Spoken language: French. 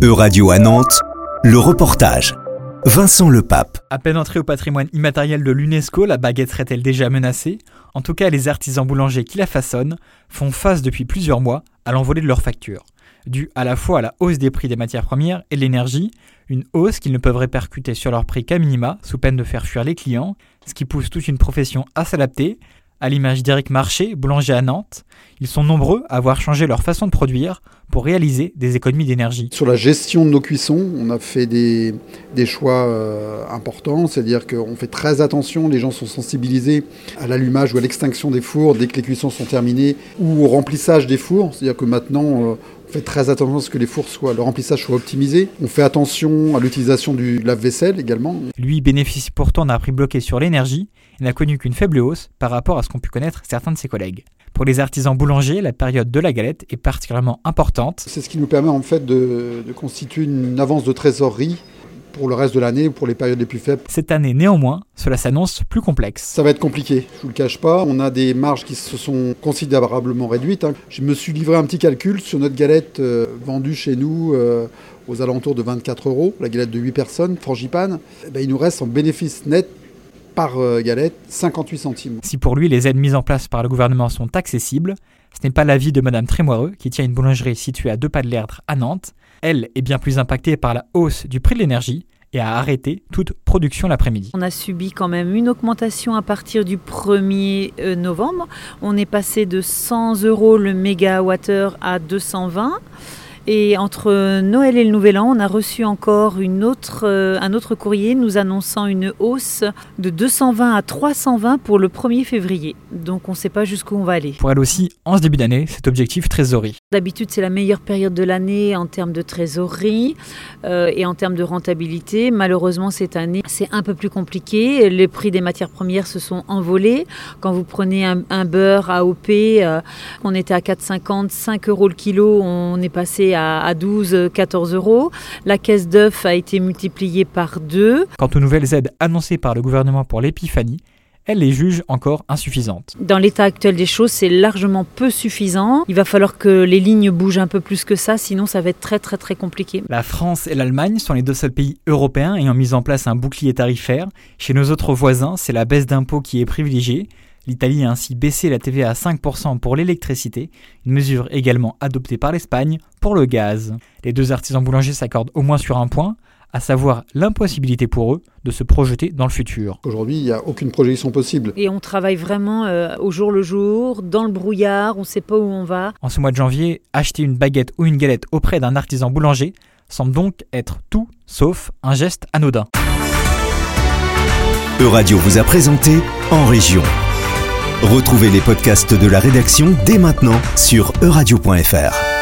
Euradio à Nantes, le reportage. Vincent Lepape. À peine entrée au patrimoine immatériel de l'UNESCO, la baguette serait-elle déjà menacée? En tout cas, les artisans boulangers qui la façonnent font face depuis plusieurs mois à l'envolée de leurs factures, due à la fois à la hausse des prix des matières premières et de l'énergie, une hausse qu'ils ne peuvent répercuter sur leur prix qu'à minima, sous peine de faire fuir les clients, ce qui pousse toute une profession à s'adapter, à l'image d'Éric Marché, boulanger à Nantes, ils sont nombreux à avoir changé leur façon de produire pour réaliser des économies d'énergie. Sur la gestion de nos cuissons, on a fait des, choix euh, importants, c'est-à-dire qu'on fait très attention, les gens sont sensibilisés à l'allumage ou à l'extinction des fours dès que les cuissons sont terminées, ou au remplissage des fours, c'est-à-dire que maintenant euh, on fait très attention à ce que les fours soient, le remplissage soit optimisé. On fait attention à l'utilisation du lave-vaisselle également. Lui bénéficie pourtant d'un prix bloqué sur l'énergie et n'a connu qu'une faible hausse par rapport à ce qu'ont pu connaître certains de ses collègues. Pour les artisans boulangers, la période de la galette est particulièrement importante. C'est ce qui nous permet en fait de, de constituer une avance de trésorerie pour le reste de l'année ou pour les périodes les plus faibles. Cette année, néanmoins, cela s'annonce plus complexe. Ça va être compliqué, je ne vous le cache pas. On a des marges qui se sont considérablement réduites. Hein. Je me suis livré un petit calcul sur notre galette euh, vendue chez nous euh, aux alentours de 24 euros, la galette de 8 personnes, frangipane. Eh ben, il nous reste en bénéfice net par euh, galette 58 centimes. Si pour lui les aides mises en place par le gouvernement sont accessibles, ce n'est pas l'avis de Madame Trémoireux, qui tient une boulangerie située à deux pas de l'Erdre à Nantes. Elle est bien plus impactée par la hausse du prix de l'énergie et a arrêté toute production l'après-midi. On a subi quand même une augmentation à partir du 1er euh, novembre. On est passé de 100 euros le mégawattheure à 220. Et entre Noël et le Nouvel An, on a reçu encore une autre, euh, un autre courrier nous annonçant une hausse de 220 à 320 pour le 1er février. Donc on ne sait pas jusqu'où on va aller. Pour elle aussi, en ce début d'année, cet objectif trésorerie. D'habitude, c'est la meilleure période de l'année en termes de trésorerie euh, et en termes de rentabilité. Malheureusement, cette année, c'est un peu plus compliqué. Les prix des matières premières se sont envolés. Quand vous prenez un, beurre AOP, euh, on était à 4,50, 5 euros le kilo, on est passé à, 12, 14 euros. La caisse d'œufs a été multipliée par deux. Quant aux nouvelles aides annoncées par le gouvernement pour l'épiphanie, elle les juge encore insuffisantes. Dans l'état actuel des choses, c'est largement peu suffisant. Il va falloir que les lignes bougent un peu plus que ça, sinon ça va être très très très compliqué. La France et l'Allemagne sont les deux seuls pays européens ayant mis en place un bouclier tarifaire. Chez nos autres voisins, c'est la baisse d'impôts qui est privilégiée. L'Italie a ainsi baissé la TVA à 5% pour l'électricité, une mesure également adoptée par l'Espagne pour le gaz. Les deux artisans boulangers s'accordent au moins sur un point, à savoir l'impossibilité pour eux de se projeter dans le futur. Aujourd'hui, il n'y a aucune projection possible. Et on travaille vraiment euh, au jour le jour, dans le brouillard, on ne sait pas où on va. En ce mois de janvier, acheter une baguette ou une galette auprès d'un artisan boulanger semble donc être tout sauf un geste anodin. Euradio vous a présenté En Région. Retrouvez les podcasts de la rédaction dès maintenant sur euradio.fr.